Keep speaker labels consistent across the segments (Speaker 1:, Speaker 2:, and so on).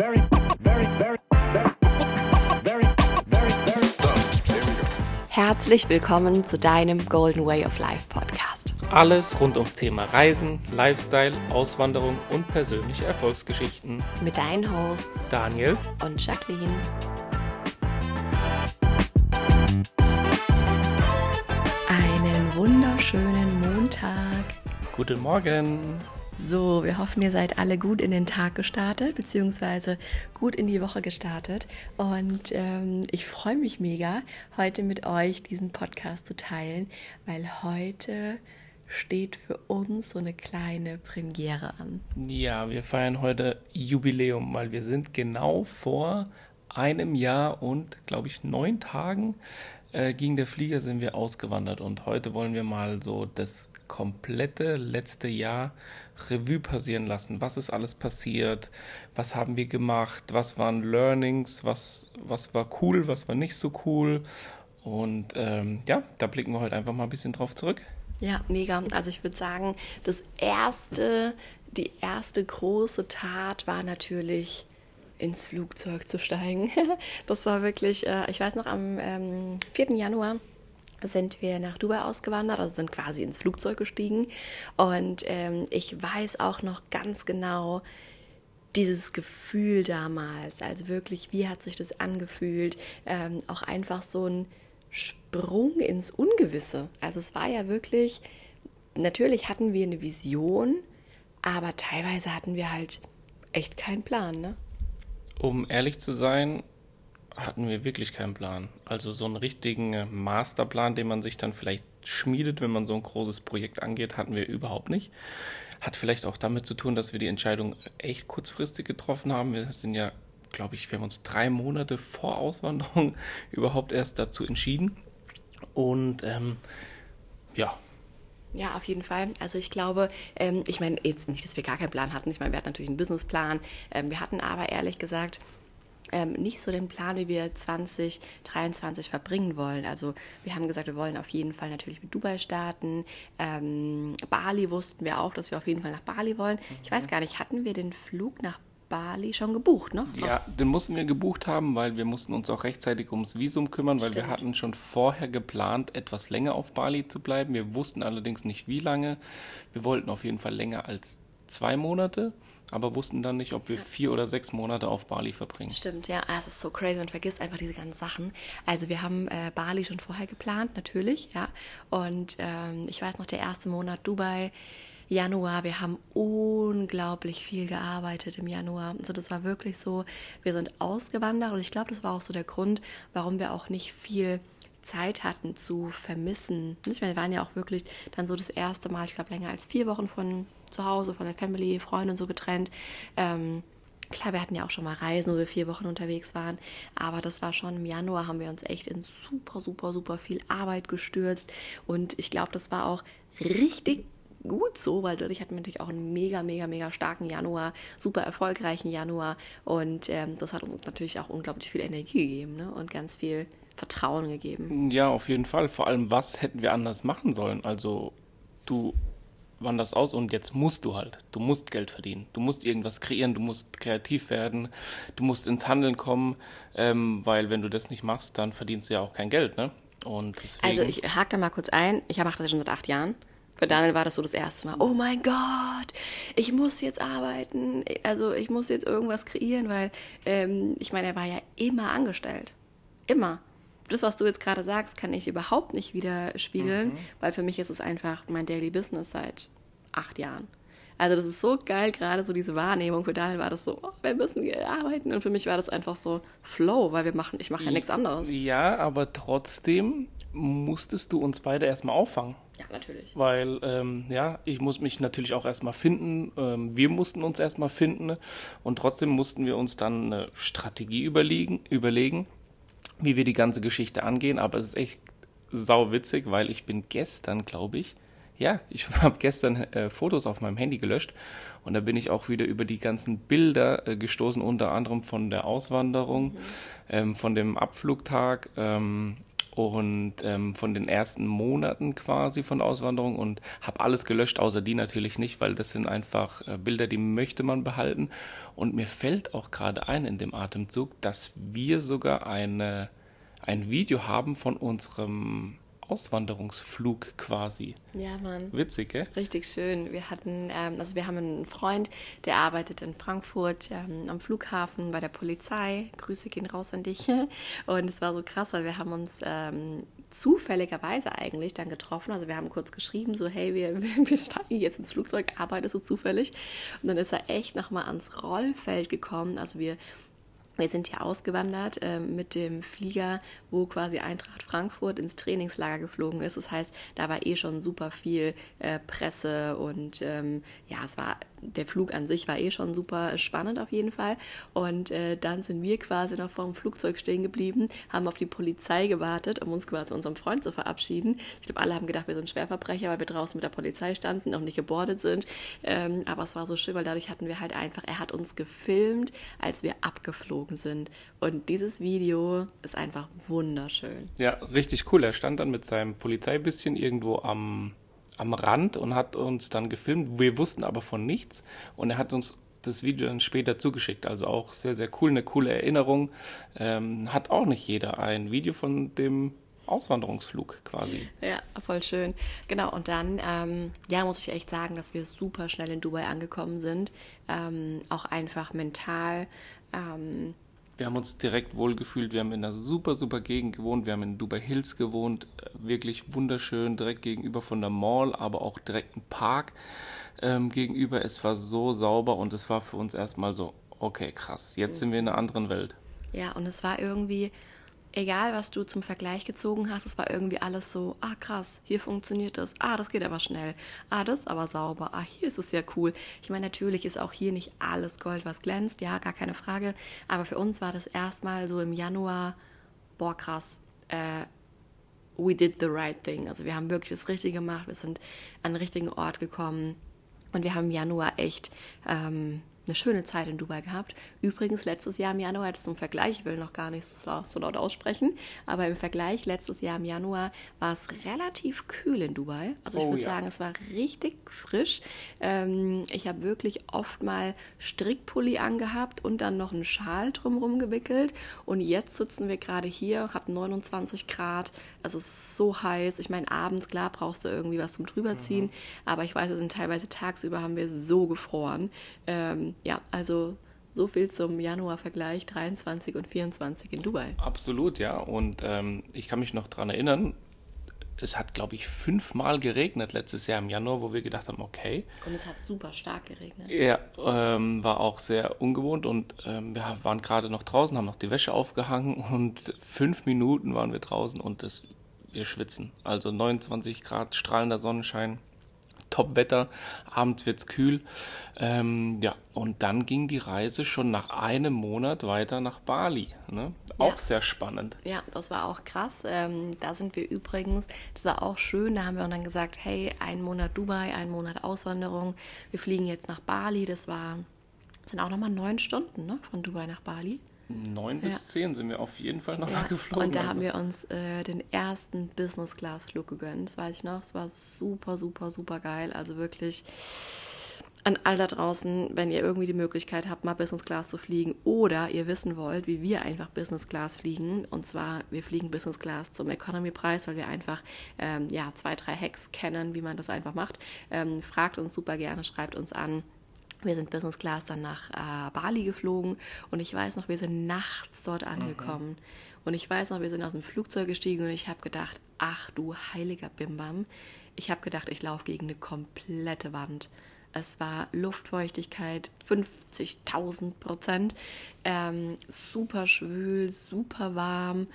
Speaker 1: very, very, very, very, very, very, very.
Speaker 2: Herzlich willkommen zu deinem Golden Way of Life Podcast.
Speaker 3: Alles rund ums Thema Reisen, Lifestyle, Auswanderung und persönliche Erfolgsgeschichten.
Speaker 2: Mit deinen Hosts
Speaker 3: Daniel,
Speaker 2: und Jacqueline. Einen wunderschönen Montag.
Speaker 3: guten Morgen.
Speaker 2: So, wir hoffen, ihr seid alle gut in den Tag gestartet, beziehungsweise gut in die Woche gestartet. Und ähm, ich freue mich mega, heute mit euch diesen Podcast zu teilen, weil heute steht für uns so eine kleine Premiere an.
Speaker 3: Ja, wir feiern heute Jubiläum, weil wir sind genau vor einem Jahr und, glaube ich, neun Tagen äh, ging der Flieger, sind wir ausgewandert. Und heute wollen wir mal so das komplette letzte Jahr Revue passieren lassen. Was ist alles passiert? Was haben wir gemacht? Was waren Learnings? Was, was war cool? Was war nicht so cool? Und ähm, ja, da blicken wir heute einfach mal ein bisschen drauf zurück.
Speaker 2: Ja, mega. Also ich würde sagen, das erste, die erste große Tat war natürlich ins Flugzeug zu steigen. Das war wirklich, äh, ich weiß noch, am ähm, 4. Januar sind wir nach Dubai ausgewandert, also sind quasi ins Flugzeug gestiegen. Und ähm, ich weiß auch noch ganz genau, dieses Gefühl damals, also wirklich, wie hat sich das angefühlt? Ähm, auch einfach so ein Sprung ins Ungewisse. Also es war ja wirklich, natürlich hatten wir eine Vision, aber teilweise hatten wir halt echt keinen Plan, ne?
Speaker 3: Um ehrlich zu sein, hatten wir wirklich keinen Plan. Also so einen richtigen äh, Masterplan, den man sich dann vielleicht schmiedet, wenn man so ein großes Projekt angeht, hatten wir überhaupt nicht. Hat vielleicht auch damit zu tun, dass wir die Entscheidung echt kurzfristig getroffen haben. Wir sind ja, glaube ich, wir haben uns drei Monate vor Auswanderung überhaupt erst dazu entschieden. Und ähm, ja,
Speaker 2: Ja, auf jeden Fall. Also ich glaube, ähm, ich meine jetzt nicht, dass wir gar keinen Plan hatten. Ich meine, wir hatten natürlich einen Businessplan. Ähm, wir hatten aber ehrlich gesagt ähm, nicht so den Plan, wie wir 2023 verbringen wollen. Also wir haben gesagt, wir wollen auf jeden Fall natürlich mit Dubai starten. Ähm, Bali wussten wir auch, dass wir auf jeden Fall nach Bali wollen. Ich weiß gar nicht, hatten wir den Flug nach Bali schon gebucht, ne?
Speaker 3: Ja, den mussten wir gebucht haben, weil wir mussten uns auch rechtzeitig ums Visum kümmern, weil wir
Speaker 2: Stimmt.
Speaker 3: hatten schon vorher geplant, etwas länger auf Bali zu bleiben. Wir wussten allerdings nicht, wie lange. Wir wollten auf jeden Fall länger als zwei Monate, aber wussten dann nicht, ob wir vier oder sechs Monate auf Bali verbringen.
Speaker 2: Stimmt, ja, ah, es ist so crazy, man vergisst einfach diese ganzen Sachen. Also wir haben äh, Bali schon vorher geplant, natürlich, ja. Und ähm, ich weiß noch, der erste Monat Dubai, Januar, wir haben unglaublich viel gearbeitet im Januar. Also das war wirklich so, wir sind ausgewandert und ich glaube, das war auch so der Grund, warum wir auch nicht viel Zeit hatten zu vermissen. Ich meine, wir waren ja auch wirklich dann so das erste Mal, ich glaube, länger als vier Wochen von zu Hause, von der Family, Freunden und so getrennt. Ähm, Klar, wir hatten ja auch schon mal Reisen, wo wir vier Wochen unterwegs waren, aber das war schon im Januar, haben wir uns echt in super, super, super viel Arbeit gestürzt und ich glaube, das war auch richtig gut so, weil dadurch hatten wir natürlich auch einen mega, mega, mega starken Januar, super erfolgreichen Januar und ähm, das hat uns natürlich auch unglaublich viel Energie gegeben ne? und ganz viel Vertrauen gegeben.
Speaker 3: Ja, auf jeden Fall. Vor allem, was hätten wir anders machen sollen? Also, du wanderst aus und jetzt musst du halt. Du musst Geld verdienen. Du musst irgendwas kreieren. Du musst kreativ werden. Du musst ins Handeln kommen, ähm, weil wenn du das nicht machst, dann verdienst du ja auch kein Geld, ne? Und deswegen.
Speaker 2: Also ich hake da mal kurz ein. Ich mache das schon seit acht Jahren. Für Daniel war das so das erste Mal. Oh mein Gott, ich muss jetzt arbeiten. Also ich muss jetzt irgendwas kreieren, weil ähm, ich meine, er war ja immer angestellt. Immer. Das, was du jetzt gerade sagst, kann ich überhaupt nicht widerspiegeln, weil für mich ist es einfach mein Daily Business seit acht Jahren. Also das ist so geil, gerade so diese Wahrnehmung. Für Daniel war das so, oh, wir müssen arbeiten. Und für mich war das einfach so Flow, weil wir machen, ich mache ja nichts anderes.
Speaker 3: ja, aber trotzdem musstest du uns beide erstmal auffangen.
Speaker 2: Ja, natürlich.
Speaker 3: Weil, ähm, ja, ich muss mich natürlich auch erstmal finden. Ähm, wir mussten uns erstmal finden. Und trotzdem mussten wir uns dann eine Strategie überlegen, überlegen, wie wir die ganze Geschichte angehen. Aber es ist echt sau witzig, weil ich bin gestern, glaube ich, ja, ich habe gestern äh, Fotos auf meinem Handy gelöscht und da bin ich auch wieder über die ganzen Bilder äh, gestoßen, unter anderem von der Auswanderung, ähm, von dem Abflugtag ähm, und ähm, von den ersten Monaten quasi von der Auswanderung und habe alles gelöscht, außer die natürlich nicht, weil das sind einfach äh, Bilder, die möchte man behalten. Und mir fällt auch gerade ein in dem Atemzug, dass wir sogar eine, ein Video haben von unserem Auswanderungsflug quasi.
Speaker 2: Ja, Mann.
Speaker 3: Witzig, gell?
Speaker 2: Richtig schön. Wir hatten, ähm, also wir haben einen Freund, der arbeitet in Frankfurt ähm, am Flughafen bei der Polizei. Grüße gehen raus an dich. Und es war so krass, weil wir haben uns ähm, zufälligerweise eigentlich dann getroffen. Also wir haben kurz geschrieben, so hey, wir, wir steigen jetzt ins Flugzeug, arbeitest du zufällig? Und dann ist er echt nochmal ans Rollfeld gekommen. Also wir wir sind ja ausgewandert äh, mit dem Flieger, wo quasi Eintracht Frankfurt ins Trainingslager geflogen ist. Das heißt, da war eh schon super viel äh, Presse und ähm, ja, es war der Flug an sich war eh schon super spannend auf jeden Fall. Und äh, dann sind wir quasi noch vor dem Flugzeug stehen geblieben, haben auf die Polizei gewartet, um uns quasi unserem Freund zu verabschieden. Ich glaube, alle haben gedacht, wir sind Schwerverbrecher, weil wir draußen mit der Polizei standen und nicht gebordet sind. Ähm, aber es war so schön, weil dadurch hatten wir halt einfach, er hat uns gefilmt, als wir abgeflogen sind. Und dieses Video ist einfach wunderschön.
Speaker 3: Ja, richtig cool. Er stand dann mit seinem Polizeibisschen irgendwo am am Rand und hat uns dann gefilmt. Wir wussten aber von nichts und er hat uns das Video dann später zugeschickt. Also auch sehr, sehr cool, eine coole Erinnerung. Ähm, hat auch nicht jeder ein Video von dem Auswanderungsflug quasi.
Speaker 2: Ja, voll schön. Genau, und dann, ähm, ja, muss ich echt sagen, dass wir super schnell in Dubai angekommen sind. Ähm, auch einfach mental. Ähm,
Speaker 3: wir haben uns direkt wohlgefühlt. Wir haben in einer super, super Gegend gewohnt. Wir haben in Dubai Hills gewohnt. Wirklich wunderschön, direkt gegenüber von der Mall, aber auch direkt ein Park ähm, gegenüber. Es war so sauber und es war für uns erstmal so, okay, krass, jetzt sind wir in einer anderen Welt.
Speaker 2: Ja, und es war irgendwie, egal was du zum Vergleich gezogen hast, es war irgendwie alles so, ah krass, hier funktioniert das, ah, das geht aber schnell, ah, das ist aber sauber, ah, hier ist es ja cool. Ich meine, natürlich ist auch hier nicht alles Gold, was glänzt, ja, gar keine Frage, aber für uns war das erstmal so im Januar, boah, krass, äh, we did the right thing. Also wir haben wirklich das Richtige gemacht, wir sind an den richtigen Ort gekommen und wir haben im Januar echt ähm, eine schöne Zeit in Dubai gehabt. Übrigens, letztes Jahr im Januar, jetzt zum Vergleich, ich will noch gar nicht so laut aussprechen, aber im Vergleich, letztes Jahr im Januar war es relativ kühl in Dubai. Also ich oh, würde ja. sagen, es war richtig frisch. Ähm, ich habe wirklich oft mal Strickpulli angehabt und dann noch einen Schal drumherum gewickelt. Und jetzt sitzen wir gerade hier, hat 29 Grad, also es ist so heiß. Ich meine, abends, klar, brauchst du irgendwie was zum drüberziehen, mhm. aber ich weiß, wir sind teilweise tagsüber haben wir so gefroren. Ähm, ja, also so viel zum Januar-Vergleich 23 und 24 in Dubai.
Speaker 3: Absolut, ja. Und ähm, ich kann mich noch daran erinnern, es hat, glaube ich, fünfmal geregnet letztes Jahr im Januar, wo wir gedacht haben, okay.
Speaker 2: Und es hat super stark geregnet.
Speaker 3: Ja, ähm, war auch sehr ungewohnt und ähm, wir waren gerade noch draußen, haben noch die Wäsche aufgehangen und fünf Minuten waren wir draußen und das, wir schwitzen. Also 29 Grad strahlender Sonnenschein. Top-Wetter, abends wird es kühl. Ähm, ja, und dann ging die Reise schon nach einem Monat weiter nach Bali. Ne? Auch ja. sehr spannend.
Speaker 2: Ja, das war auch krass. Ähm, da sind wir übrigens, das war auch schön, da haben wir dann gesagt, hey, einen Monat Dubai, einen Monat Auswanderung. Wir fliegen jetzt nach Bali. Das war, das sind auch nochmal neun Stunden ne? von Dubai nach Bali
Speaker 3: neun bis zehn sind wir auf jeden Fall noch ja. geflogen.
Speaker 2: Und da also. haben wir uns äh, den ersten Business-Class-Flug gegönnt. Das weiß ich noch. Es war super, super, super geil. Also wirklich an all da draußen, wenn ihr irgendwie die Möglichkeit habt, mal Business Class zu fliegen oder ihr wissen wollt, wie wir einfach Business Class fliegen. Und zwar, wir fliegen Business Class zum Economy-Preis, weil wir einfach ähm, ja, zwei, drei Hacks kennen, wie man das einfach macht. Ähm, fragt uns super gerne, schreibt uns an. Wir sind Business Class dann nach äh, Bali geflogen und ich weiß noch, wir sind nachts dort angekommen. Mhm. Und ich weiß noch, wir sind aus dem Flugzeug gestiegen und ich habe gedacht, ach du heiliger Bimbam. Ich habe gedacht, ich laufe gegen eine komplette Wand. Es war Luftfeuchtigkeit 50.000 Prozent, ähm, super schwül, super warm.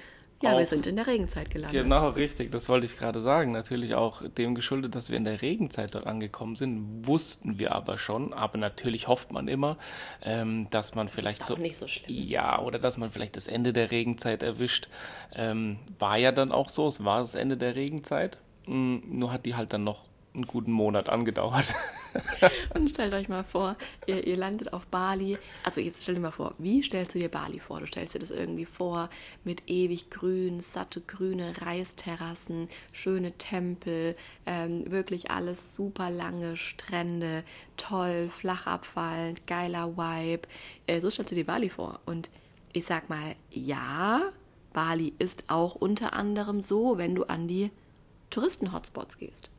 Speaker 2: Ja, wir sind in der Regenzeit gelandet.
Speaker 3: Genau, richtig. Das wollte ich gerade sagen. Natürlich auch dem geschuldet, dass wir in der Regenzeit dort angekommen sind, wussten wir aber schon. Aber natürlich hofft man immer, ähm, dass man vielleicht
Speaker 2: ist
Speaker 3: so,
Speaker 2: nicht so schlimm.
Speaker 3: ja, oder dass man vielleicht das Ende der Regenzeit erwischt. Ähm, war ja dann auch so. Es war das Ende der Regenzeit. Mm, nur hat die halt dann noch einen guten Monat angedauert.
Speaker 2: Und stellt euch mal vor, ihr, ihr landet auf Bali. Also jetzt stell dir mal vor, wie stellst du dir Bali vor? Du stellst dir das irgendwie vor mit ewig grün, satte grüne Reisterrassen, schöne Tempel, ähm, wirklich alles super lange Strände, toll, flach abfallend, geiler Vibe. Äh, so stellst du dir Bali vor. Und ich sag mal, ja, Bali ist auch unter anderem so, wenn du an die Touristen-Hotspots gehst.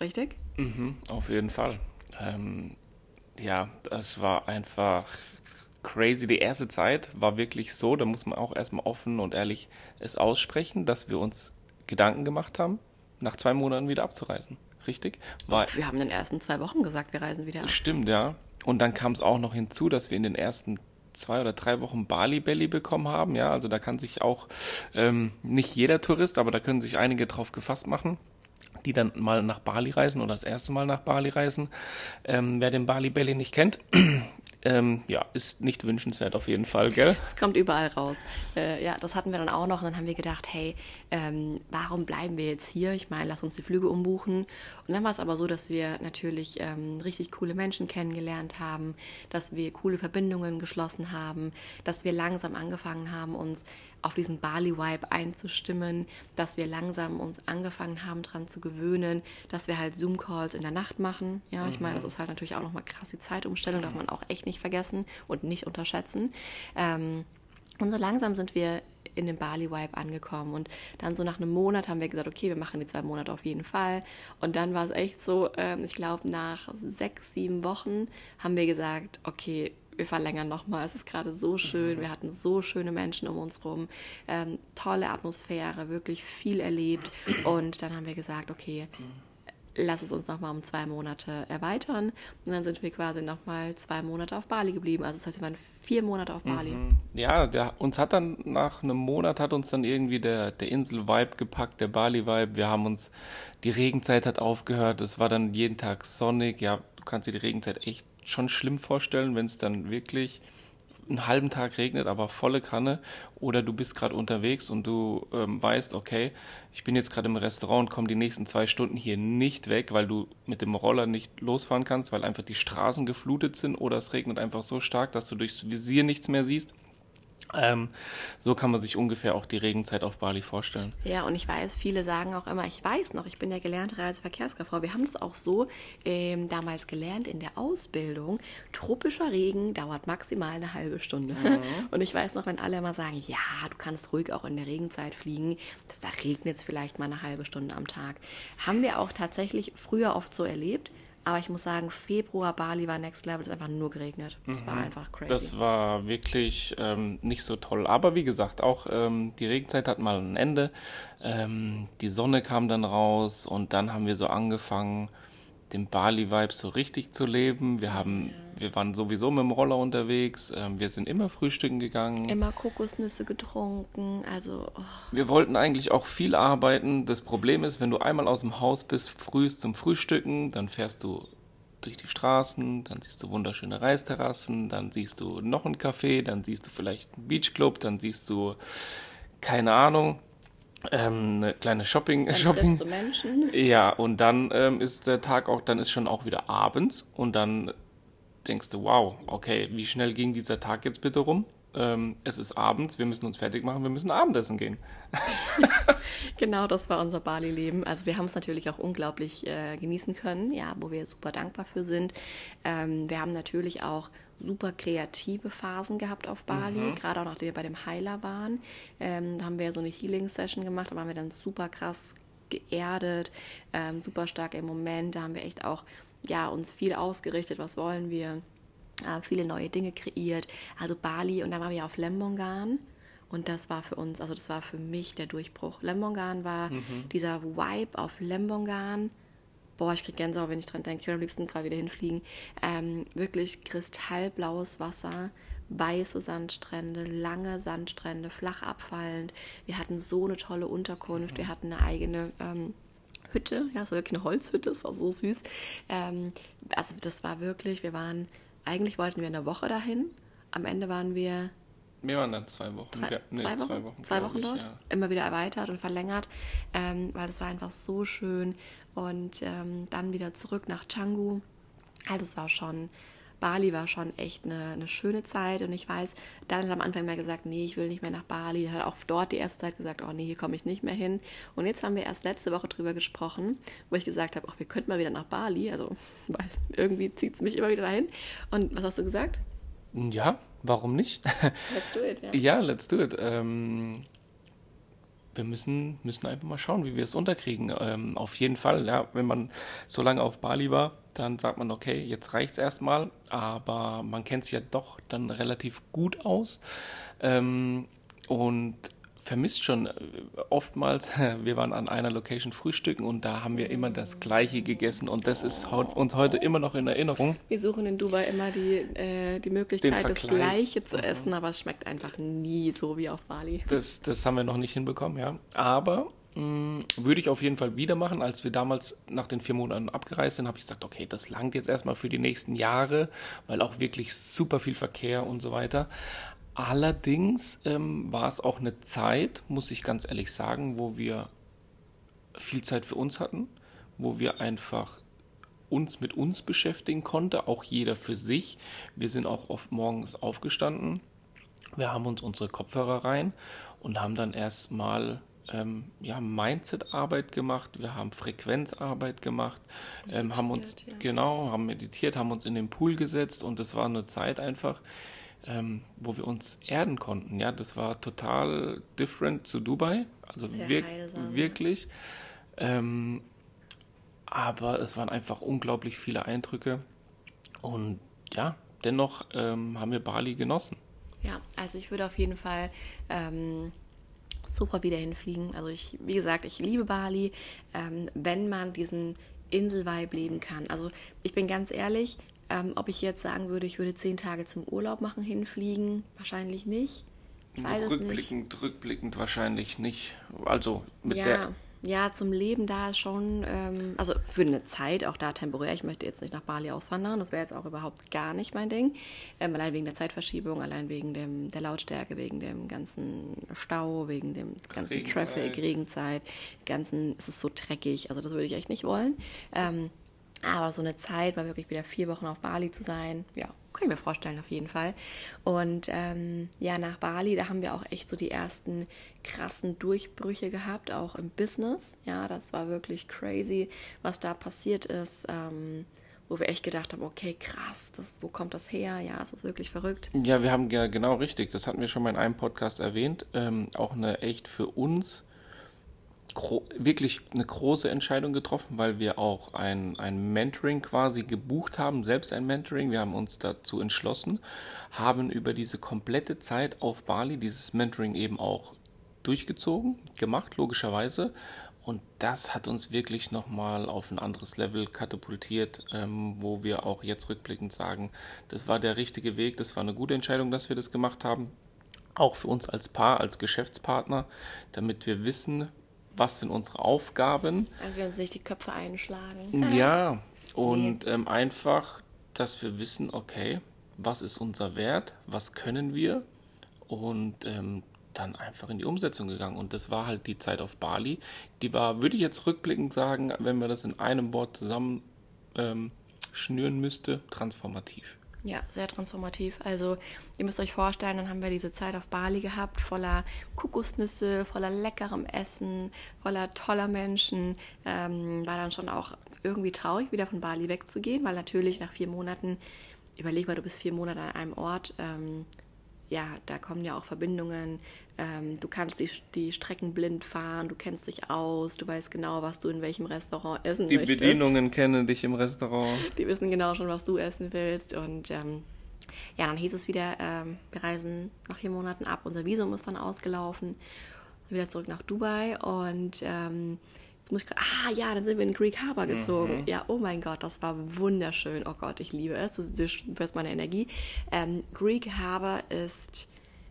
Speaker 2: Richtig?
Speaker 3: Mhm, auf jeden Fall. Ähm, ja, das war einfach crazy. Die erste Zeit war wirklich so, da muss man auch erstmal offen und ehrlich es aussprechen, dass wir uns Gedanken gemacht haben, nach zwei Monaten wieder abzureisen. Richtig?
Speaker 2: Weil, wir haben in den ersten zwei Wochen gesagt, wir reisen wieder ab.
Speaker 3: Stimmt, ja. Und dann kam es auch noch hinzu, dass wir in den ersten zwei oder drei Wochen Bali Belly bekommen haben. Ja, also da kann sich auch ähm, nicht jeder Tourist, aber da können sich einige drauf gefasst machen die dann mal nach Bali reisen oder das erste Mal nach Bali reisen. Ähm, wer den Bali Belly nicht kennt, ähm, ja, ist nicht wünschenswert auf jeden Fall, gell?
Speaker 2: Es kommt überall raus. Äh, ja, das hatten wir dann auch noch und dann haben wir gedacht, hey, ähm, warum bleiben wir jetzt hier? Ich meine, lass uns die Flüge umbuchen. Und dann war es aber so, dass wir natürlich ähm, richtig coole Menschen kennengelernt haben, dass wir coole Verbindungen geschlossen haben, dass wir langsam angefangen haben, uns auf diesen Bali-Vibe einzustimmen, dass wir langsam uns angefangen haben, daran zu gewöhnen, dass wir halt Zoom-Calls in der Nacht machen. Ja, ich meine, das ist halt natürlich auch nochmal krass die Zeitumstellung, darf man auch echt nicht vergessen und nicht unterschätzen. Ähm, und so langsam sind wir in den Bali-Vibe angekommen. Und dann so nach einem Monat haben wir gesagt, okay, wir machen die zwei Monate auf jeden Fall. Und dann war es echt so, ähm, ich glaube, nach sechs, sieben Wochen haben wir gesagt, okay, wir verlängern nochmal. Es ist gerade so schön. Wir hatten so schöne Menschen um uns rum. Ähm, tolle Atmosphäre, wirklich viel erlebt. Und dann haben wir gesagt, okay, lass es uns nochmal um zwei Monate erweitern. Und dann sind wir quasi nochmal zwei Monate auf Bali geblieben. Also das heißt, wir waren vier Monate auf Bali. Mhm.
Speaker 3: Ja, der, uns hat dann nach einem Monat hat uns dann irgendwie der, der Insel-Vibe gepackt, der Bali-Vibe. Wir haben uns, die Regenzeit hat aufgehört. Es war dann jeden Tag sonnig. Ja, du kannst dir die Regenzeit echt schon schlimm vorstellen, wenn es dann wirklich einen halben Tag regnet, aber volle Kanne, oder du bist gerade unterwegs und du ähm, weißt, okay, ich bin jetzt gerade im Restaurant und komme die nächsten zwei Stunden hier nicht weg, weil du mit dem Roller nicht losfahren kannst, weil einfach die Straßen geflutet sind oder es regnet einfach so stark, dass du durchs Visier nichts mehr siehst. Ähm, so kann man sich ungefähr auch die Regenzeit auf Bali vorstellen.
Speaker 2: Ja, und ich weiß, viele sagen auch immer, ich weiß noch, ich bin ja gelernte Reiseverkehrskauffrau. Wir haben es auch so ähm, damals gelernt in der Ausbildung. Tropischer Regen dauert maximal eine halbe Stunde. Mhm. Und ich weiß noch, wenn alle immer sagen, ja, du kannst ruhig auch in der Regenzeit fliegen, da regnet es vielleicht mal eine halbe Stunde am Tag. Haben wir auch tatsächlich früher oft so erlebt. Aber ich muss sagen, Februar Bali war Next Level, es ist einfach nur geregnet. Es mhm. war einfach crazy.
Speaker 3: Das war wirklich ähm, nicht so toll. Aber wie gesagt, auch ähm, die Regenzeit hat mal ein Ende. Ähm, die Sonne kam dann raus und dann haben wir so angefangen, den Bali-Vibe so richtig zu leben. Wir haben, ja. wir waren sowieso mit dem Roller unterwegs. Ähm, wir sind immer frühstücken gegangen.
Speaker 2: Immer Kokosnüsse getrunken. Also. Oh.
Speaker 3: Wir wollten eigentlich auch viel arbeiten. Das Problem ist, wenn du einmal aus dem Haus bist, frühst zum Frühstücken, dann fährst du durch die Straßen, dann siehst du wunderschöne Reisterrassen, dann siehst du noch ein Café, dann siehst du vielleicht einen Beachclub, dann siehst du keine Ahnung, ähm, eine kleine Shopping.
Speaker 2: Dann
Speaker 3: Shopping.
Speaker 2: Du Menschen.
Speaker 3: Ja, und dann ähm, ist der Tag auch, dann ist schon auch wieder abends und dann denkst du, wow, okay, wie schnell ging dieser Tag jetzt bitte rum? Ähm, es ist abends, wir müssen uns fertig machen, wir müssen Abendessen gehen.
Speaker 2: genau, das war unser Bali-Leben. Also wir haben es natürlich auch unglaublich äh, genießen können, ja, wo wir super dankbar für sind. Ähm, wir haben natürlich auch super kreative Phasen gehabt auf Bali, mhm. gerade auch nachdem wir bei dem Heiler waren. Ähm, da haben wir so eine Healing-Session gemacht, da waren wir dann super krass geerdet, ähm, super stark im Moment. Da haben wir echt auch ja, uns viel ausgerichtet, was wollen wir, äh, viele neue Dinge kreiert. Also Bali und dann waren wir auf Lembongan. Und das war für uns, also das war für mich der Durchbruch. Lembongan war mhm. dieser Vibe auf Lembongan boah, ich kriege Gänsehaut, wenn ich dran denke, ich würde am liebsten gerade wieder hinfliegen. Ähm, wirklich kristallblaues Wasser, weiße Sandstrände, lange Sandstrände, flach abfallend. Wir hatten so eine tolle Unterkunft, wir hatten eine eigene ähm, Hütte, ja, es war wirklich eine Holzhütte, es war so süß. Ähm, also das war wirklich, wir waren, eigentlich wollten wir eine Woche dahin, am Ende waren wir
Speaker 3: Wir waren dann zwei Wochen.
Speaker 2: drei,
Speaker 3: ja, nee,
Speaker 2: zwei Wochen, zwei
Speaker 3: glaub
Speaker 2: Wochen
Speaker 3: ich,
Speaker 2: dort,
Speaker 3: Ja.
Speaker 2: immer wieder erweitert und verlängert, ähm, weil es war einfach so schön. Und ähm, dann wieder zurück nach Canggu. Also es war schon, Bali war schon echt eine, eine schöne Zeit. Und ich weiß, dann hat am Anfang mal gesagt, nee, ich will nicht mehr nach Bali. Dann hat auch dort die erste Zeit gesagt, oh nee, hier komme ich nicht mehr hin. Und jetzt haben wir erst letzte Woche drüber gesprochen, wo ich gesagt habe, ach, wir könnten mal wieder nach Bali. Also, weil irgendwie zieht es mich immer wieder dahin. Und was hast du gesagt?
Speaker 3: Ja, warum nicht?
Speaker 2: Let's do it, ja.
Speaker 3: ja, let's do it. Ähm, wir müssen, müssen einfach mal schauen, wie wir es unterkriegen. Ähm, auf jeden Fall, ja, wenn man so lange auf Bali war, dann sagt man, okay, jetzt reicht es erstmal, aber man kennt sich ja doch dann relativ gut aus ähm, und vermisst schon äh, oftmals, wir waren an einer Location frühstücken und da haben wir immer das Gleiche gegessen und das ist uns heute immer noch in Erinnerung.
Speaker 2: Wir suchen in Dubai immer die, äh, die Möglichkeit, das. Gleiche zu essen, aber es schmeckt einfach nie so wie auf Bali.
Speaker 3: Das, das haben wir noch nicht hinbekommen, ja. Aber mh, würde ich auf jeden Fall wieder machen. Als wir damals nach den vier Monaten abgereist sind, habe ich gesagt, okay, das langt jetzt erstmal für die nächsten Jahre, weil auch wirklich super viel Verkehr und so weiter. Allerdings ähm, war es auch eine Zeit, muss ich ganz ehrlich sagen, wo wir viel Zeit für uns hatten, wo wir einfach uns mit uns beschäftigen konnten, auch jeder für sich. Wir sind auch oft morgens aufgestanden, wir haben uns unsere Kopfhörer rein und haben dann erstmal ähm, ja, Mindset-Arbeit gemacht, wir haben Frequenzarbeit gemacht, ähm, haben uns,
Speaker 2: ja.
Speaker 3: genau, haben meditiert, haben uns in den Pool gesetzt und es war eine Zeit einfach, ähm, wo wir uns erden konnten. Ja, das war total different zu Dubai, also wirk
Speaker 2: heilsam, ja.
Speaker 3: wirklich. Ähm, aber es waren einfach unglaublich viele Eindrücke und ja, dennoch ähm, haben wir Bali genossen.
Speaker 2: Ja, also ich würde auf jeden Fall ähm, sofort wieder hinfliegen. Also ich, wie gesagt, ich liebe Bali, ähm, wenn man diesen Inselvibe leben kann. Also ich bin ganz ehrlich, ähm, ob ich jetzt sagen würde, ich würde zehn Tage zum Urlaub machen, hinfliegen, wahrscheinlich nicht. Ich weiß es nicht.
Speaker 3: rückblickend, rückblickend wahrscheinlich nicht. Also mit
Speaker 2: Ja,
Speaker 3: der
Speaker 2: ja, zum Leben da schon, ähm, also für eine Zeit, auch da temporär. Ich möchte jetzt nicht nach Bali auswandern, das wäre jetzt auch überhaupt gar nicht mein Ding. Ähm, allein wegen der Zeitverschiebung, allein wegen dem, der Lautstärke, wegen dem ganzen Stau, wegen dem ganzen
Speaker 3: Regenzeit.
Speaker 2: Traffic, Regenzeit, ganzen, es ist so dreckig, also das würde ich echt nicht wollen. Ähm, aber so eine Zeit, mal wirklich wieder vier Wochen auf Bali zu sein, ja, kann ich mir vorstellen, auf jeden Fall. Und ähm, ja, nach Bali, da haben wir auch echt so die ersten krassen Durchbrüche gehabt, auch im Business. Ja, das war wirklich crazy, was da passiert ist. Ähm, wo wir echt gedacht haben, okay, krass, das, wo kommt das her? Ja, es ist wirklich verrückt.
Speaker 3: Ja, wir haben ja genau richtig, das hatten wir schon mal in einem Podcast erwähnt, ähm, auch eine echt für uns wirklich eine große Entscheidung getroffen, weil wir auch ein, ein Mentoring quasi gebucht haben, selbst ein Mentoring. Wir haben uns dazu entschlossen, haben über diese komplette Zeit auf Bali dieses Mentoring eben auch durchgezogen, gemacht, logischerweise. Und das hat uns wirklich nochmal auf ein anderes Level katapultiert, ähm, wo wir auch jetzt rückblickend sagen, das war der richtige Weg, das war eine gute Entscheidung, dass wir das gemacht haben. Auch für uns als Paar, als Geschäftspartner, damit wir wissen, was sind unsere Aufgaben.
Speaker 2: Also wir uns nicht die Köpfe einschlagen.
Speaker 3: Ja, und ähm, einfach, dass wir wissen, okay, was ist unser Wert, was können wir und ähm, dann einfach in die Umsetzung gegangen. Und das war halt die Zeit auf Bali. Die war, würde ich jetzt rückblickend sagen, wenn man das in einem Wort zusammen ähm, schnüren müsste, transformativ.
Speaker 2: Ja, sehr transformativ. Also ihr müsst euch vorstellen, dann haben wir diese Zeit auf Bali gehabt, voller Kokosnüsse, voller leckerem Essen, voller toller Menschen. Ähm, war dann schon auch irgendwie traurig, wieder von Bali wegzugehen, weil natürlich nach vier Monaten, überleg mal, du bist vier Monate an einem Ort, ähm, ja, da kommen ja auch Verbindungen. Ähm, du kannst die, die Strecken blind fahren, du kennst dich aus, du weißt genau, was du in welchem Restaurant essen
Speaker 3: Die
Speaker 2: möchtest.
Speaker 3: Bedienungen kennen dich im Restaurant.
Speaker 2: Die wissen genau schon, was du essen willst. Und ähm, ja, dann hieß es wieder, ähm, wir reisen nach vier Monaten ab. Unser Visum ist dann ausgelaufen. Wieder zurück nach Dubai. Und ah ja, dann sind wir in Greek Harbor gezogen. Ja, oh mein Gott, das war wunderschön. Oh Gott, ich liebe es. Du, du spürst meine Energie. Ähm, Greek Harbor ist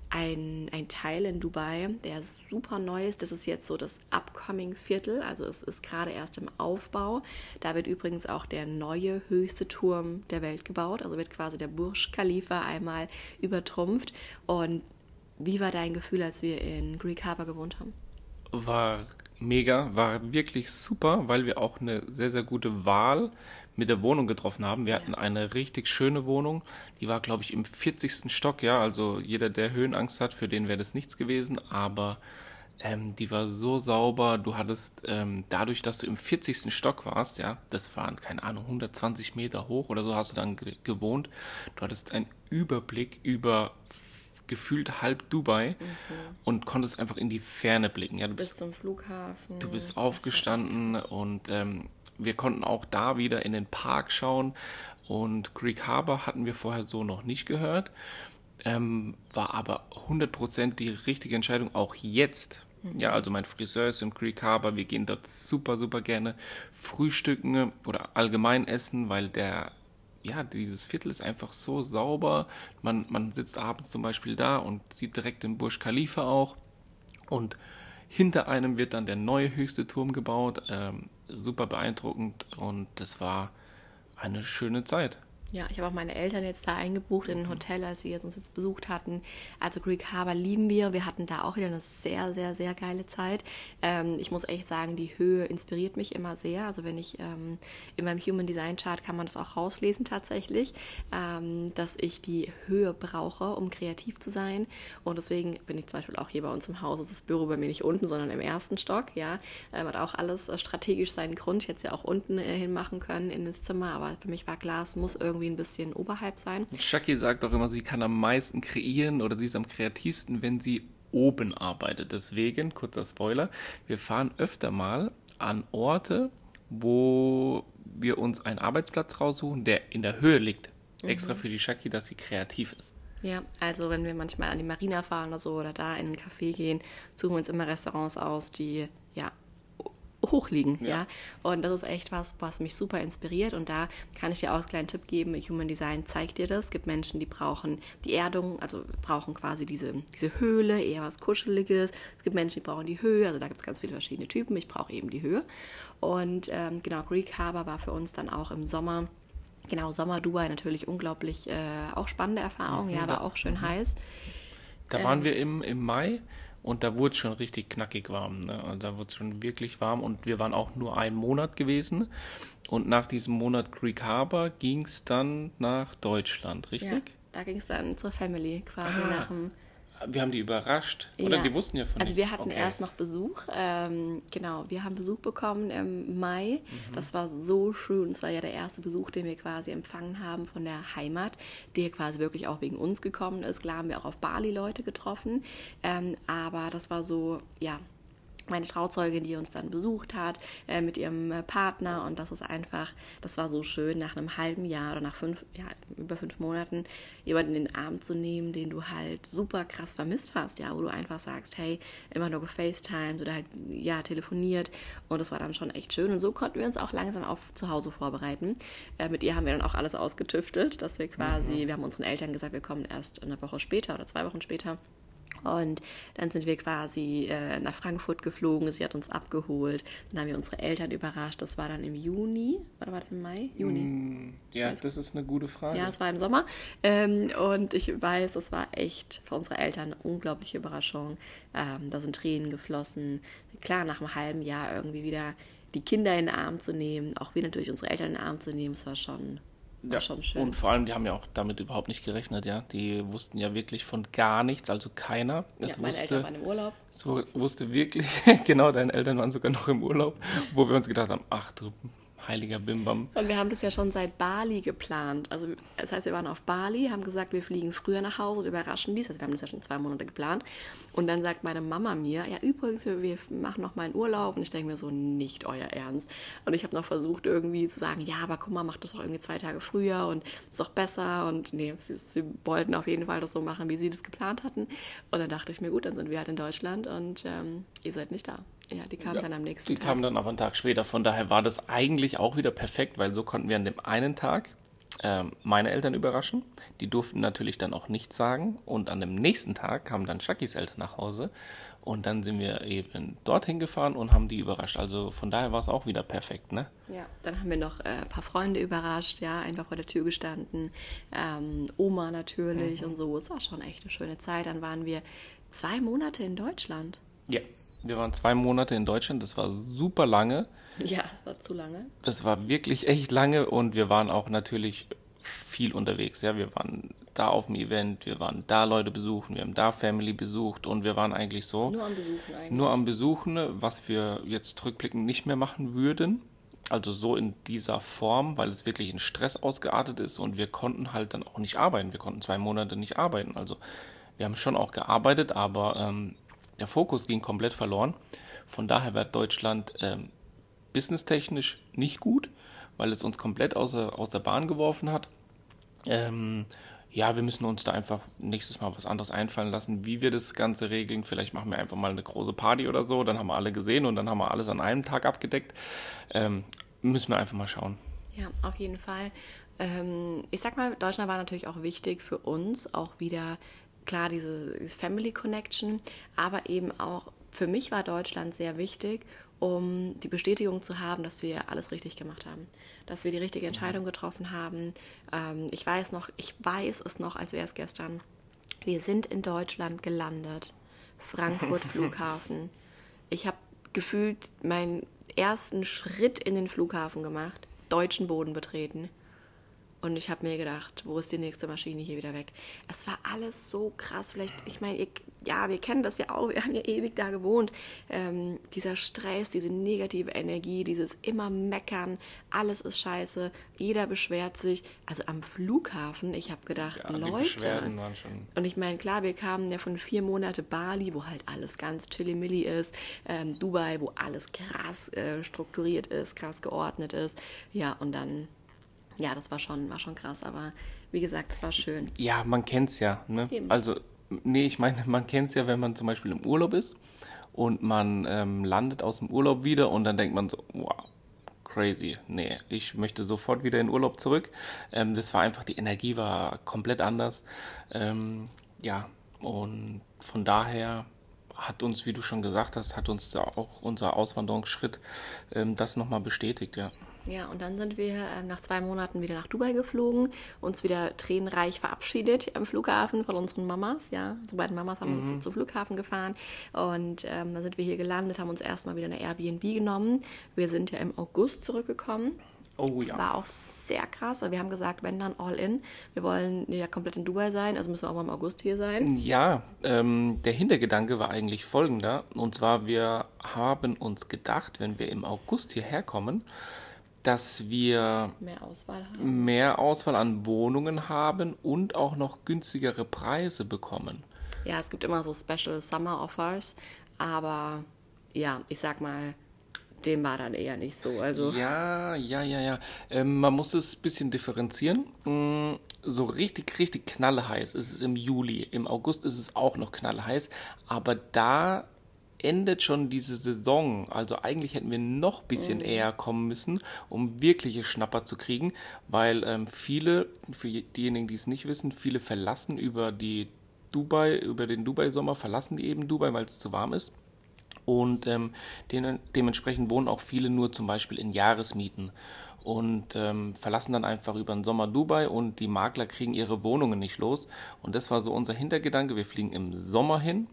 Speaker 2: ein, ein Teil in Dubai, der super neu ist. Das ist jetzt so das Upcoming Viertel, also es ist gerade erst im Aufbau. Da wird übrigens auch der neue höchste Turm der Welt gebaut, also wird quasi der Burj Khalifa einmal übertrumpft und wie war dein Gefühl, als wir in Greek Harbor gewohnt haben?
Speaker 3: War mega, war wirklich super, weil wir auch eine sehr, sehr gute Wahl mit der Wohnung getroffen haben. Wir hatten eine richtig schöne Wohnung. Die war, glaube ich, im 40. Stock, ja. Also jeder, der Höhenangst hat, für den wäre das nichts gewesen. Aber ähm, die war so sauber. Du hattest ähm, dadurch, dass du im 40. Stock warst, ja, das waren, keine Ahnung, 120 Meter hoch oder so hast du dann ge gewohnt. Du hattest einen Überblick über gefühlt halb Dubai und konntest einfach in die Ferne blicken. Ja, du
Speaker 2: Bis
Speaker 3: bist,
Speaker 2: zum Flughafen.
Speaker 3: du bist aufgestanden und ähm, wir konnten auch da wieder in den Park schauen. Und Greek Harbor hatten wir vorher so noch nicht gehört. Ähm, war aber 100% die richtige Entscheidung, auch jetzt. Ja, also mein Friseur ist im Creek Harbor. Wir gehen dort super, super gerne frühstücken oder allgemein essen, weil der, ja, dieses Viertel ist einfach so sauber. Man, man sitzt abends zum Beispiel da und sieht direkt den Burj Khalifa auch. Und hinter einem wird dann der neue höchste Turm gebaut. Ähm, super beeindruckend und das war eine schöne Zeit.
Speaker 2: Ja, ich habe auch meine Eltern jetzt da eingebucht in ein Hotel, als sie jetzt uns jetzt besucht hatten. Also Greek Harbor lieben wir. Wir hatten da auch wieder eine sehr, sehr, sehr geile Zeit. Ähm, ich muss echt sagen, die Höhe inspiriert mich immer sehr. Also wenn ich ähm, in meinem Human Design Chart kann man das auch rauslesen tatsächlich, ähm, dass ich die Höhe brauche, um kreativ zu sein. Und deswegen bin ich zum Beispiel auch hier bei uns im Haus. das Büro bei mir nicht unten, sondern im ersten Stock. Ja, ähm, hat auch alles äh, strategisch seinen Grund. Ich hätte es ja auch unten äh, hin machen können in das Zimmer, aber für mich war klar, es muss irgendwie ein bisschen oberhalb sein.
Speaker 3: Shaki sagt auch immer, sie kann am meisten kreieren oder sie ist am kreativsten, wenn sie oben arbeitet. Deswegen, kurzer Spoiler, wir fahren öfter mal an Orte, wo wir uns einen Arbeitsplatz raussuchen, der in der Höhe liegt. Extra für die Shaki, dass sie kreativ ist.
Speaker 2: Ja, also wenn wir manchmal an die Marina fahren oder so oder da in einen Café gehen, suchen wir uns immer Restaurants aus, die ja hoch liegen, ja.
Speaker 3: Ja.
Speaker 2: Und das ist echt was, was mich super inspiriert. Und da kann ich dir auch einen kleinen Tipp geben. Human Design zeigt dir das. Es gibt Menschen, die brauchen die Erdung, also brauchen quasi diese, diese Höhle, eher was Kuscheliges. Es gibt Menschen, die brauchen die Höhe. Also da gibt es ganz viele verschiedene Typen. Ich brauche eben die Höhe. Und ähm, genau, Greek Harbor war für uns dann auch im Sommer Genau, Sommer Dubai natürlich unglaublich äh, auch spannende Erfahrung, ja, aber auch schön heiß.
Speaker 3: Da waren wir im, im Mai und da wurde es schon richtig knackig warm. Ne? Also da wurde es schon wirklich warm und wir waren auch nur einen Monat gewesen. Und nach diesem Monat Greek Harbor ging es dann nach Deutschland,
Speaker 2: Ja,
Speaker 3: richtig?
Speaker 2: da ging es dann zur Family quasi
Speaker 3: Ah,
Speaker 2: nach dem.
Speaker 3: Wir haben die überrascht. Oder
Speaker 2: Ja.
Speaker 3: die wussten ja von
Speaker 2: Also wir hatten
Speaker 3: Okay.
Speaker 2: erst noch Besuch. Ähm, genau, wir haben Besuch bekommen im Mai.
Speaker 3: Mhm.
Speaker 2: Das war so schön. Es war ja der erste Besuch, den wir quasi empfangen haben von der Heimat, der quasi wirklich auch wegen uns gekommen ist. Klar haben wir auch auf Bali Leute getroffen, ähm, aber das war so, ja. Meine Trauzeugin, die uns dann besucht hat, äh, mit ihrem äh, Partner und das ist einfach, das war so schön, nach einem halben Jahr oder nach fünf, ja, über fünf Monaten jemanden in den Arm zu nehmen, den du halt super krass vermisst hast, ja, wo du einfach sagst, hey, immer nur gefacetimed oder halt, ja, telefoniert und das war dann schon echt schön und so konnten wir uns auch langsam auf zu Hause vorbereiten. Äh, mit ihr haben wir dann auch alles ausgetüftelt, dass wir quasi, wir haben unseren Eltern gesagt, wir kommen erst eine Woche später oder zwei Wochen später. Und dann sind wir quasi äh, nach Frankfurt geflogen, sie hat uns abgeholt, dann haben wir unsere Eltern überrascht, das war dann im Juni, oder war das im Mai? Juni.
Speaker 3: Mm, Ja, das ist eine gute Frage.
Speaker 2: Ja, es war im Sommer. Ähm, und ich weiß, es war echt für unsere Eltern eine unglaubliche Überraschung. Ähm, da sind Tränen geflossen. Klar, nach einem halben Jahr irgendwie wieder die Kinder in den Arm zu nehmen, auch wir natürlich unsere Eltern in den Arm zu nehmen, es war schon, war
Speaker 3: Ja,
Speaker 2: schon schön.
Speaker 3: Und vor allem, die haben ja auch damit überhaupt nicht gerechnet, ja. Die wussten ja wirklich von gar nichts, also keiner.
Speaker 2: ja,
Speaker 3: Das
Speaker 2: meine
Speaker 3: wusste,
Speaker 2: Eltern waren im Urlaub.
Speaker 3: so wusste wirklich, genau, deine Eltern waren sogar noch im Urlaub, wo wir uns gedacht haben, ach du heiliger Bimbam.
Speaker 2: Und wir haben das ja schon seit Bali geplant. Also das heißt, wir waren auf Bali, haben gesagt, wir fliegen früher nach Hause und überraschen dies. Also wir haben das ja schon zwei Monate geplant. Und dann sagt meine Mama mir, ja übrigens, wir, machen noch mal einen Urlaub. Und ich denke mir so, nicht euer Ernst. Und ich habe noch versucht irgendwie zu sagen, ja, aber guck mal, macht das doch irgendwie zwei Tage früher und ist doch besser. Und nee, sie, sie wollten auf jeden Fall das so machen, wie sie das geplant hatten. Und dann dachte ich mir, gut, dann sind wir halt in Deutschland und ähm, ihr seid nicht da. Ja, die kamen dann am nächsten
Speaker 3: Die
Speaker 2: Tag.
Speaker 3: kamen dann aber einen Tag später. Von daher war das eigentlich auch wieder perfekt, weil so konnten wir an dem einen Tag ähm, meine Eltern überraschen. Die durften natürlich dann auch nichts sagen. Und an dem nächsten Tag kamen dann Shakis Eltern nach Hause. Und dann sind wir eben dorthin gefahren und haben die überrascht. Also von daher war es auch wieder perfekt, ne?
Speaker 2: Ja, dann haben wir noch äh, ein paar Freunde überrascht, ja, einfach vor der Tür gestanden. Ähm, Oma natürlich und so. Es war schon echt eine schöne Zeit. Dann waren wir zwei Monate in Deutschland.
Speaker 3: Ja. Wir waren zwei Monate in Deutschland. Das war super lange.
Speaker 2: Ja, es war zu lange.
Speaker 3: Das war wirklich echt lange und wir waren auch natürlich viel unterwegs. Ja, wir waren da auf dem Event, wir waren da Leute besuchen, wir haben da Family besucht und wir waren eigentlich so
Speaker 2: Nur am Besuchen eigentlich.
Speaker 3: nur am Besuchen, was wir jetzt rückblickend nicht mehr machen würden. Also so in dieser Form, weil es wirklich in Stress ausgeartet ist und wir konnten halt dann auch nicht arbeiten. Wir konnten zwei Monate nicht arbeiten. Also wir haben schon auch gearbeitet, aber ähm, der Fokus ging komplett verloren. Von daher war Deutschland ähm, businesstechnisch nicht gut, weil es uns komplett aus der, aus der Bahn geworfen hat. Ähm, ja, wir müssen uns da einfach nächstes Mal was anderes einfallen lassen, wie wir das Ganze regeln. Vielleicht machen wir einfach mal eine große Party oder so, dann haben wir alle gesehen und dann haben wir alles an einem Tag abgedeckt. Ähm, müssen wir einfach mal schauen.
Speaker 2: Ja, auf jeden Fall. Ähm, ich sag mal, Deutschland war natürlich auch wichtig für uns, auch wieder klar diese, Family Connection, aber eben auch für mich war Deutschland sehr wichtig, um die Bestätigung zu haben, dass wir alles richtig gemacht haben, dass wir die richtige Entscheidung getroffen haben. Ähm, ich weiß noch, ich weiß es noch, als wäre es gestern. Wir sind in Deutschland gelandet, Frankfurt Flughafen. Ich habe gefühlt meinen ersten Schritt in den Flughafen gemacht, deutschen Boden betreten. Und ich habe mir gedacht, wo ist die nächste Maschine hier wieder weg? Es war alles so krass. Vielleicht, ich meine, ja, wir kennen das ja auch. Wir haben ja ewig da gewohnt. Ähm, dieser Stress, diese negative Energie, dieses immer meckern, alles ist scheiße, jeder beschwert sich. Also am Flughafen, ich habe gedacht,
Speaker 3: Ja,
Speaker 2: Leute. Und ich meine, klar, wir kamen ja von vier Monate Bali, wo halt alles ganz chilly-milli ist, ähm, Dubai, wo alles krass äh, strukturiert ist, krass geordnet ist. Ja, und dann, ja, das war schon, war schon krass, aber wie gesagt, es war schön.
Speaker 3: Ja, man kennt's ja. Ne?
Speaker 2: Eben.
Speaker 3: Also, nee, ich meine, man kennt's ja, wenn man zum Beispiel im Urlaub ist und man ähm, landet aus dem Urlaub wieder und dann denkt man so, wow, crazy. Nee, ich möchte sofort wieder in Urlaub zurück. Ähm, das war einfach, die Energie war komplett anders. Ähm, ja, und von daher hat uns, wie du schon gesagt hast, hat uns da auch unser Auswanderungsschritt ähm, das nochmal bestätigt, ja.
Speaker 2: Ja, und dann sind wir ähm, nach zwei Monaten wieder nach Dubai geflogen, uns wieder tränenreich verabschiedet am Flughafen von unseren Mamas. Ja, unsere beiden Mamas haben uns zum Flughafen gefahren und ähm, dann sind wir hier gelandet, haben uns erstmal wieder eine Airbnb genommen. Wir sind ja im August zurückgekommen.
Speaker 3: Oh ja.
Speaker 2: War auch sehr krass. Wir haben gesagt, wenn dann all in. Wir wollen ja komplett in Dubai sein, also müssen wir auch mal im August hier sein.
Speaker 3: Ja, ähm, der Hintergedanke war eigentlich folgender. Und zwar, wir haben uns gedacht, wenn wir im August hierher kommen, dass wir
Speaker 2: Mehr Auswahl haben.
Speaker 3: mehr Auswahl an Wohnungen haben und auch noch günstigere Preise bekommen.
Speaker 2: Ja, es gibt immer so Special Summer Offers, aber ja, ich sag mal, dem war dann eher nicht so. Also
Speaker 3: Ja, ja, ja, ja. Ähm, man muss es ein bisschen differenzieren. Mm, So richtig, richtig knallheiß ist es im Juli. Im August ist es auch noch knallheiß. Aber da endet schon diese Saison. Also eigentlich hätten wir noch ein bisschen eher kommen müssen, um wirkliche Schnapper zu kriegen. Weil ähm, viele, für diejenigen, die es nicht wissen, viele verlassen über die Dubai, über den Dubai-Sommer, verlassen die eben Dubai, weil es zu warm ist. Und ähm, de dementsprechend wohnen auch viele nur zum Beispiel in Jahresmieten und ähm, verlassen dann einfach über den Sommer Dubai und die Makler kriegen ihre Wohnungen nicht los. Und das war so unser Hintergedanke. Wir fliegen im Sommer hin,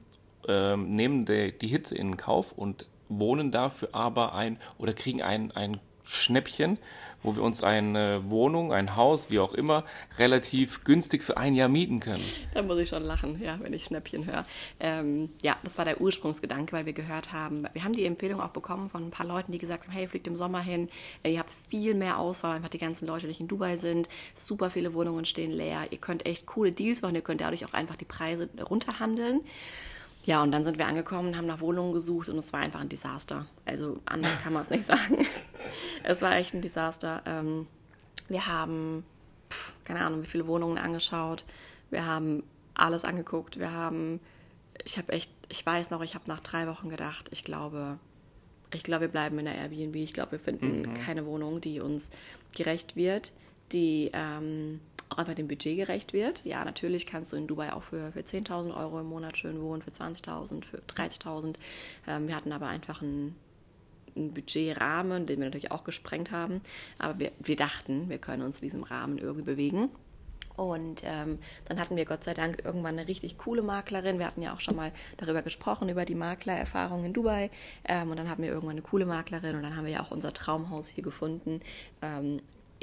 Speaker 3: ähm, nehmen die, die Hitze in Kauf und wohnen dafür aber ein oder kriegen ein, ein Schnäppchen, wo wir uns eine Wohnung, ein Haus, wie auch immer, relativ günstig für ein Jahr mieten können.
Speaker 2: Da muss ich schon lachen, ja, wenn ich Schnäppchen höre. Ähm, ja, das war der Ursprungsgedanke, weil wir gehört haben, wir haben die Empfehlung auch bekommen von ein paar Leuten, die gesagt haben, hey, fliegt im Sommer hin, äh, ihr habt viel mehr Auswahl, einfach die ganzen Leute, die in Dubai sind, super viele Wohnungen stehen leer, ihr könnt echt coole Deals machen, ihr könnt dadurch auch einfach die Preise runterhandeln. Ja, und dann sind wir angekommen, haben nach Wohnungen gesucht und es war einfach ein Desaster. Also anders kann man es nicht sagen. Es war echt ein Desaster. Ähm, wir haben, keine Ahnung, wie viele Wohnungen angeschaut. Wir haben alles angeguckt. Wir haben, ich habe echt, ich weiß noch, ich habe nach drei Wochen gedacht, ich glaube, ich glaube, wir bleiben in der Airbnb. Ich glaube, wir finden keine Wohnung, die uns gerecht wird. die ähm, auch einfach dem Budget gerecht wird. Ja, natürlich kannst du in Dubai auch für, für 10.000 Euro im Monat schön wohnen, für 20.000, für 30.000. Ähm, wir hatten aber einfach einen, einen Budgetrahmen, den wir natürlich auch gesprengt haben. Aber wir, wir dachten, wir können uns in diesem Rahmen irgendwie bewegen. Und ähm, dann hatten wir Gott sei Dank irgendwann eine richtig coole Maklerin. Wir hatten ja auch schon mal darüber gesprochen, über die Maklererfahrung in Dubai. Ähm, und dann hatten wir irgendwann eine coole Maklerin und dann haben wir ja auch unser Traumhaus hier gefunden. Ähm,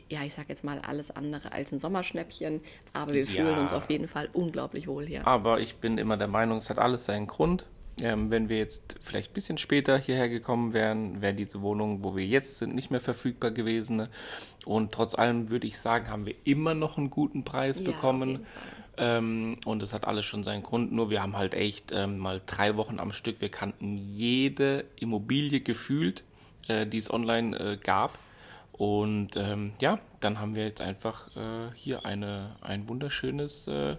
Speaker 2: ja, ich sag jetzt mal alles andere als ein Sommerschnäppchen, aber wir
Speaker 3: Ja.
Speaker 2: fühlen uns auf jeden Fall unglaublich wohl hier.
Speaker 3: Aber ich bin immer der Meinung, es hat alles seinen Grund. Ähm, wenn wir jetzt vielleicht ein bisschen später hierher gekommen wären, wäre diese Wohnung, wo wir jetzt sind, nicht mehr verfügbar gewesen. ne? Und trotz allem würde ich sagen, haben wir immer noch einen guten Preis
Speaker 2: Ja,
Speaker 3: bekommen. Ähm, und es hat alles schon seinen Grund. Nur wir haben halt echt ähm, mal drei Wochen am Stück. Wir kannten jede Immobilie gefühlt, äh, die es online äh, gab. Und ähm, ja, dann haben wir jetzt einfach äh, hier eine, ein wunderschönes äh,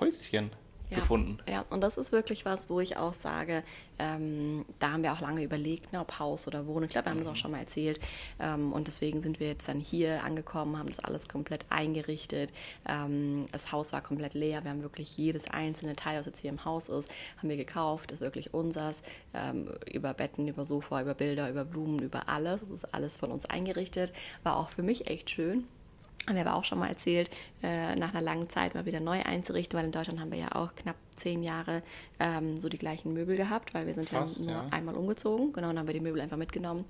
Speaker 3: Häuschen
Speaker 2: Ja.
Speaker 3: gefunden.
Speaker 2: Ja, und das ist wirklich was, wo ich auch sage, ähm, da haben wir auch lange überlegt, ne, ob Haus oder Wohnung. Ich glaube, wir haben das
Speaker 3: Mhm.
Speaker 2: auch schon mal erzählt. Ähm, und deswegen sind wir jetzt dann hier angekommen, haben das alles komplett eingerichtet. Ähm, das Haus war komplett leer. Wir haben wirklich jedes einzelne Teil, was jetzt hier im Haus ist, haben wir gekauft. Das ist wirklich unsers. Ähm, über Betten, über Sofa, über Bilder, über Blumen, über alles. Das ist alles von uns eingerichtet. War auch für mich echt schön. Haben wir aber auch schon mal erzählt, äh, nach einer langen Zeit mal wieder neu einzurichten, weil in Deutschland haben wir ja auch knapp zehn Jahre ähm, so die gleichen Möbel gehabt, weil wir sind
Speaker 3: Fast,
Speaker 2: ja nur
Speaker 3: ja.
Speaker 2: einmal umgezogen. Genau, dann haben wir die Möbel einfach mitgenommen.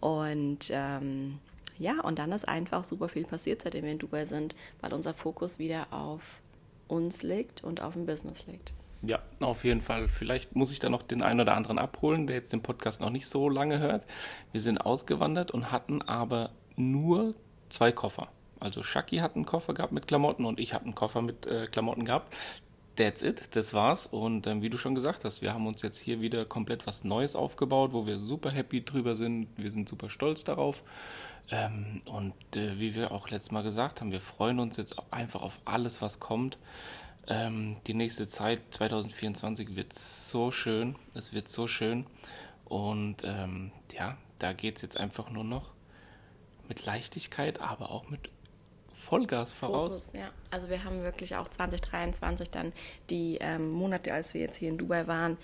Speaker 2: Und ähm, ja, und dann ist einfach super viel passiert, seitdem wir in Dubai sind, weil unser Fokus wieder auf uns liegt und auf dem Business liegt.
Speaker 3: Ja, auf jeden Fall. Vielleicht muss ich da noch den einen oder anderen abholen, der jetzt den Podcast noch nicht so lange hört. Wir sind ausgewandert und hatten aber nur zwei Koffer. Also Shaki hat einen Koffer gehabt mit Klamotten und ich habe einen Koffer mit äh, Klamotten gehabt. That's it, das war's. Und ähm, wie du schon gesagt hast, wir haben uns jetzt hier wieder komplett was Neues aufgebaut, wo wir super happy drüber sind. Wir sind super stolz darauf. Ähm, und äh, wie wir auch letztes Mal gesagt haben, wir freuen uns jetzt einfach auf alles, was kommt. Ähm, die nächste Zeit, 2024, wird so schön. Es wird so schön. Und ähm, ja, da geht es jetzt einfach nur noch mit Leichtigkeit, aber auch mit Vollgas voraus.
Speaker 2: Fokus, ja. Also wir haben wirklich auch 2023 dann die ähm, Monate, als wir jetzt hier in Dubai waren,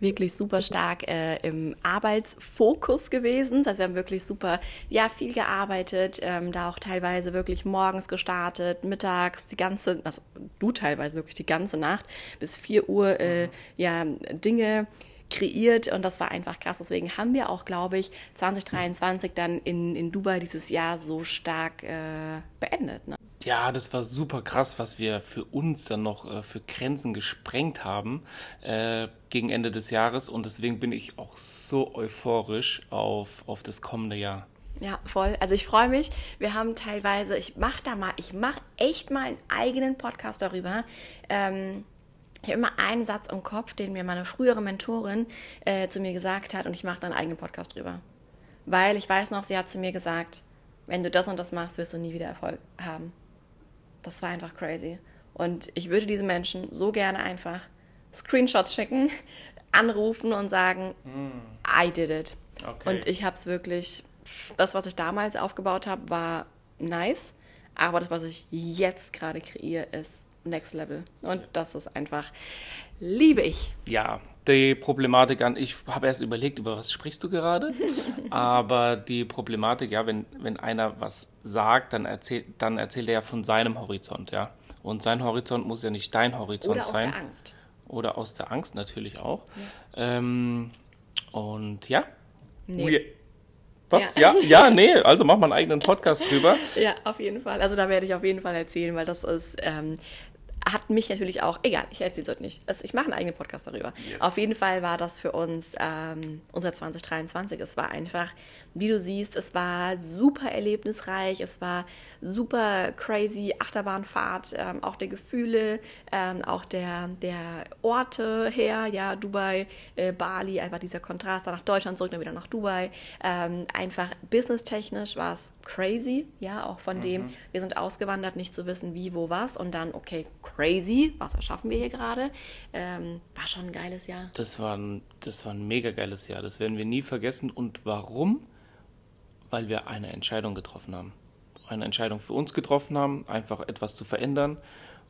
Speaker 2: wirklich super stark äh, im Arbeitsfokus gewesen. Das heißt, wir haben wirklich super, ja, viel gearbeitet, ähm, da auch teilweise wirklich morgens gestartet, mittags die ganze, also du teilweise wirklich die ganze Nacht bis 4 Uhr, äh, ja, Dinge kreiert und das war einfach krass. Deswegen haben wir auch, glaube ich, 2023 dann in, in Dubai dieses Jahr so stark äh, beendet. Ne?
Speaker 3: Ja, das war super krass, was wir für uns dann noch äh, für Grenzen gesprengt haben äh, gegen Ende des Jahres. Und deswegen bin ich auch so euphorisch auf, auf das kommende Jahr.
Speaker 2: Ja, voll. Also ich freue mich. Wir haben teilweise, ich mache da mal, ich mache echt mal einen eigenen Podcast darüber. Ähm, ich habe immer einen Satz im Kopf, den mir meine frühere Mentorin äh, zu mir gesagt hat und ich mache da einen eigenen Podcast drüber. Weil ich weiß noch, sie hat zu mir gesagt, wenn du das und das machst, wirst du nie wieder Erfolg haben. Das war einfach crazy. Und ich würde diesen Menschen so gerne einfach Screenshots schicken, anrufen und sagen, I did it.
Speaker 3: Okay.
Speaker 2: Und ich habe es wirklich, das, was ich damals aufgebaut habe, war nice. Aber das, was ich jetzt gerade kreiere, ist next level. Und das ist einfach, liebe ich.
Speaker 3: Ja, die Problematik an, ich habe erst überlegt, über was sprichst du gerade? Aber die Problematik, ja, wenn, wenn einer was sagt, dann erzählt, dann erzählt er ja von seinem Horizont, ja. Und sein Horizont muss ja nicht dein Horizont
Speaker 2: Oder aus
Speaker 3: sein.
Speaker 2: der Angst.
Speaker 3: Oder aus der Angst natürlich auch. Ähm, und ja.
Speaker 2: Nee.
Speaker 3: We- was?
Speaker 2: Ja.
Speaker 3: Ja. ja, nee, also mach mal einen eigenen Podcast drüber.
Speaker 2: Ja, auf jeden Fall. Also da werde ich auf jeden Fall erzählen, weil das ist, ähm, hat mich natürlich auch, egal, ich erzähle es heute nicht. Also ich mache einen eigenen Podcast darüber. Auf jeden Fall war das für uns ähm, unser 2023. Es war einfach, wie du siehst, es war super erlebnisreich, es war super crazy Achterbahnfahrt, ähm, auch der Gefühle, ähm, auch der, der Orte her, ja, Dubai, äh, Bali, einfach dieser Kontrast, dann nach Deutschland zurück, dann wieder nach Dubai. Ähm, einfach businesstechnisch war es crazy, ja, auch von dem, wir sind ausgewandert, nicht zu wissen, wie, wo, was und dann, okay, crazy, was erschaffen wir hier gerade? Ähm, war schon ein geiles Jahr.
Speaker 3: Das war, ein, das war ein mega geiles Jahr. Das werden wir nie vergessen. Und warum? Weil wir eine Entscheidung getroffen haben. eine Entscheidung für uns getroffen haben, einfach etwas zu verändern.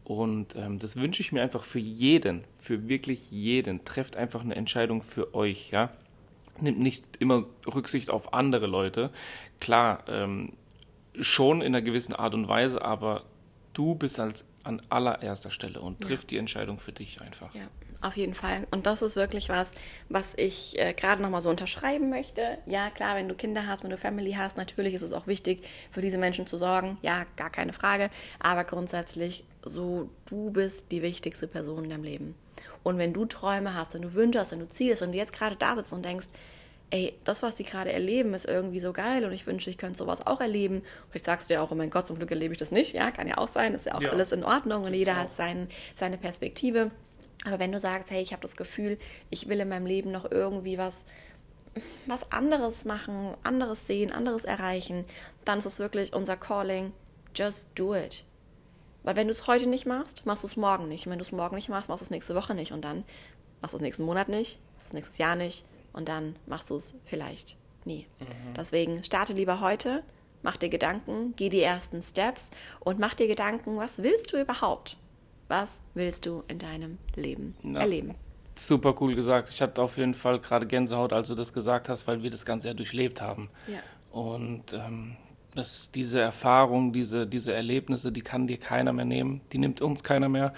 Speaker 3: Und ähm, das wünsche ich mir einfach für jeden, für wirklich jeden. Trefft einfach eine Entscheidung für euch, ja. Nimmt nicht immer Rücksicht auf andere Leute. Klar, ähm, schon in einer gewissen Art und Weise, aber du bist als an allererster Stelle und trifft die Entscheidung für dich einfach.
Speaker 2: Ja, auf jeden Fall. Und das ist wirklich was, was ich äh, gerade nochmal so unterschreiben möchte. Ja, klar, wenn du Kinder hast, wenn du Family hast, natürlich ist es auch wichtig, für diese Menschen zu sorgen. Ja, gar keine Frage. Aber grundsätzlich, so, du bist die wichtigste Person in deinem Leben. Und wenn du Träume hast, wenn du Wünsche hast, wenn du Ziele hast, wenn du jetzt gerade da sitzt und denkst, ey, das, was die gerade erleben, ist irgendwie so geil und ich wünsche, ich könnte sowas auch erleben. Vielleicht sagst du ja auch, oh mein Gott, zum Glück erlebe ich das nicht. Ja, kann ja auch sein, ist ja auch
Speaker 3: Ja.
Speaker 2: alles in Ordnung und jeder
Speaker 3: auch.
Speaker 2: hat sein, seine Perspektive. Aber wenn du sagst, hey, ich habe das Gefühl, ich will in meinem Leben noch irgendwie was, was anderes machen, anderes sehen, anderes erreichen, dann ist es wirklich unser Calling. Just do it. Weil wenn du es heute nicht machst, machst du es morgen nicht. Und wenn du es morgen nicht machst, machst du es nächste Woche nicht. Und dann machst du es nächsten Monat nicht, machst du es nächstes Jahr nicht. Und dann machst du es vielleicht nie. Deswegen starte lieber heute, mach dir Gedanken, geh die ersten Steps und mach dir Gedanken, was willst du überhaupt? Was willst du in deinem Leben
Speaker 3: Ja.
Speaker 2: erleben?
Speaker 3: Super cool gesagt. Ich hatte auf jeden Fall gerade Gänsehaut, als du das gesagt hast, weil wir das Ganze ja durchlebt haben.
Speaker 2: Ja.
Speaker 3: Und ähm, das, diese Erfahrung, diese, diese Erlebnisse, die kann dir keiner mehr nehmen. Die nimmt uns keiner mehr.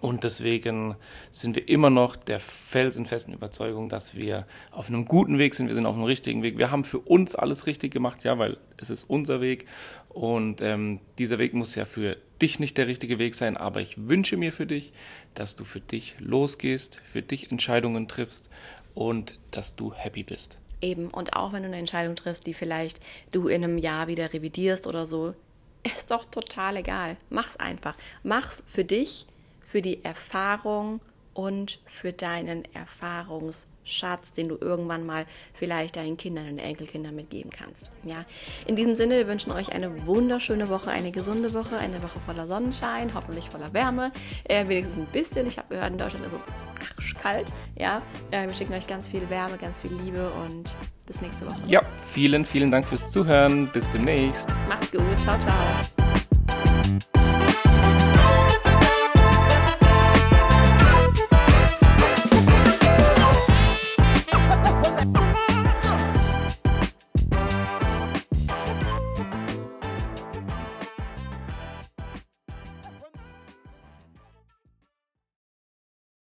Speaker 3: Und deswegen sind wir immer noch der felsenfesten Überzeugung, dass wir auf einem guten Weg sind. Wir sind auf einem richtigen Weg. Wir haben für uns alles richtig gemacht, ja, weil es ist unser Weg. Und ähm, dieser Weg muss ja für dich nicht der richtige Weg sein. Aber ich wünsche mir für dich, dass du für dich losgehst, für dich Entscheidungen triffst und dass du happy bist.
Speaker 2: Eben, und auch wenn du eine Entscheidung triffst, die vielleicht du in einem Jahr wieder revidierst oder so, ist doch total egal. Mach's einfach. Mach's für dich, für die Erfahrung und für deinen Erfahrungsschatz, den du irgendwann mal vielleicht deinen Kindern und Enkelkindern mitgeben kannst. Ja, in diesem Sinne, wir wünschen euch eine wunderschöne Woche, eine gesunde Woche, eine Woche voller Sonnenschein, hoffentlich voller Wärme, äh, wenigstens ein bisschen. Ich habe gehört, in Deutschland ist es arschkalt. Ja, äh, wir schicken euch ganz viel Wärme, ganz viel Liebe und bis nächste Woche.
Speaker 3: Ja, vielen, vielen Dank fürs Zuhören. Bis demnächst.
Speaker 2: Macht's gut. Ciao, ciao.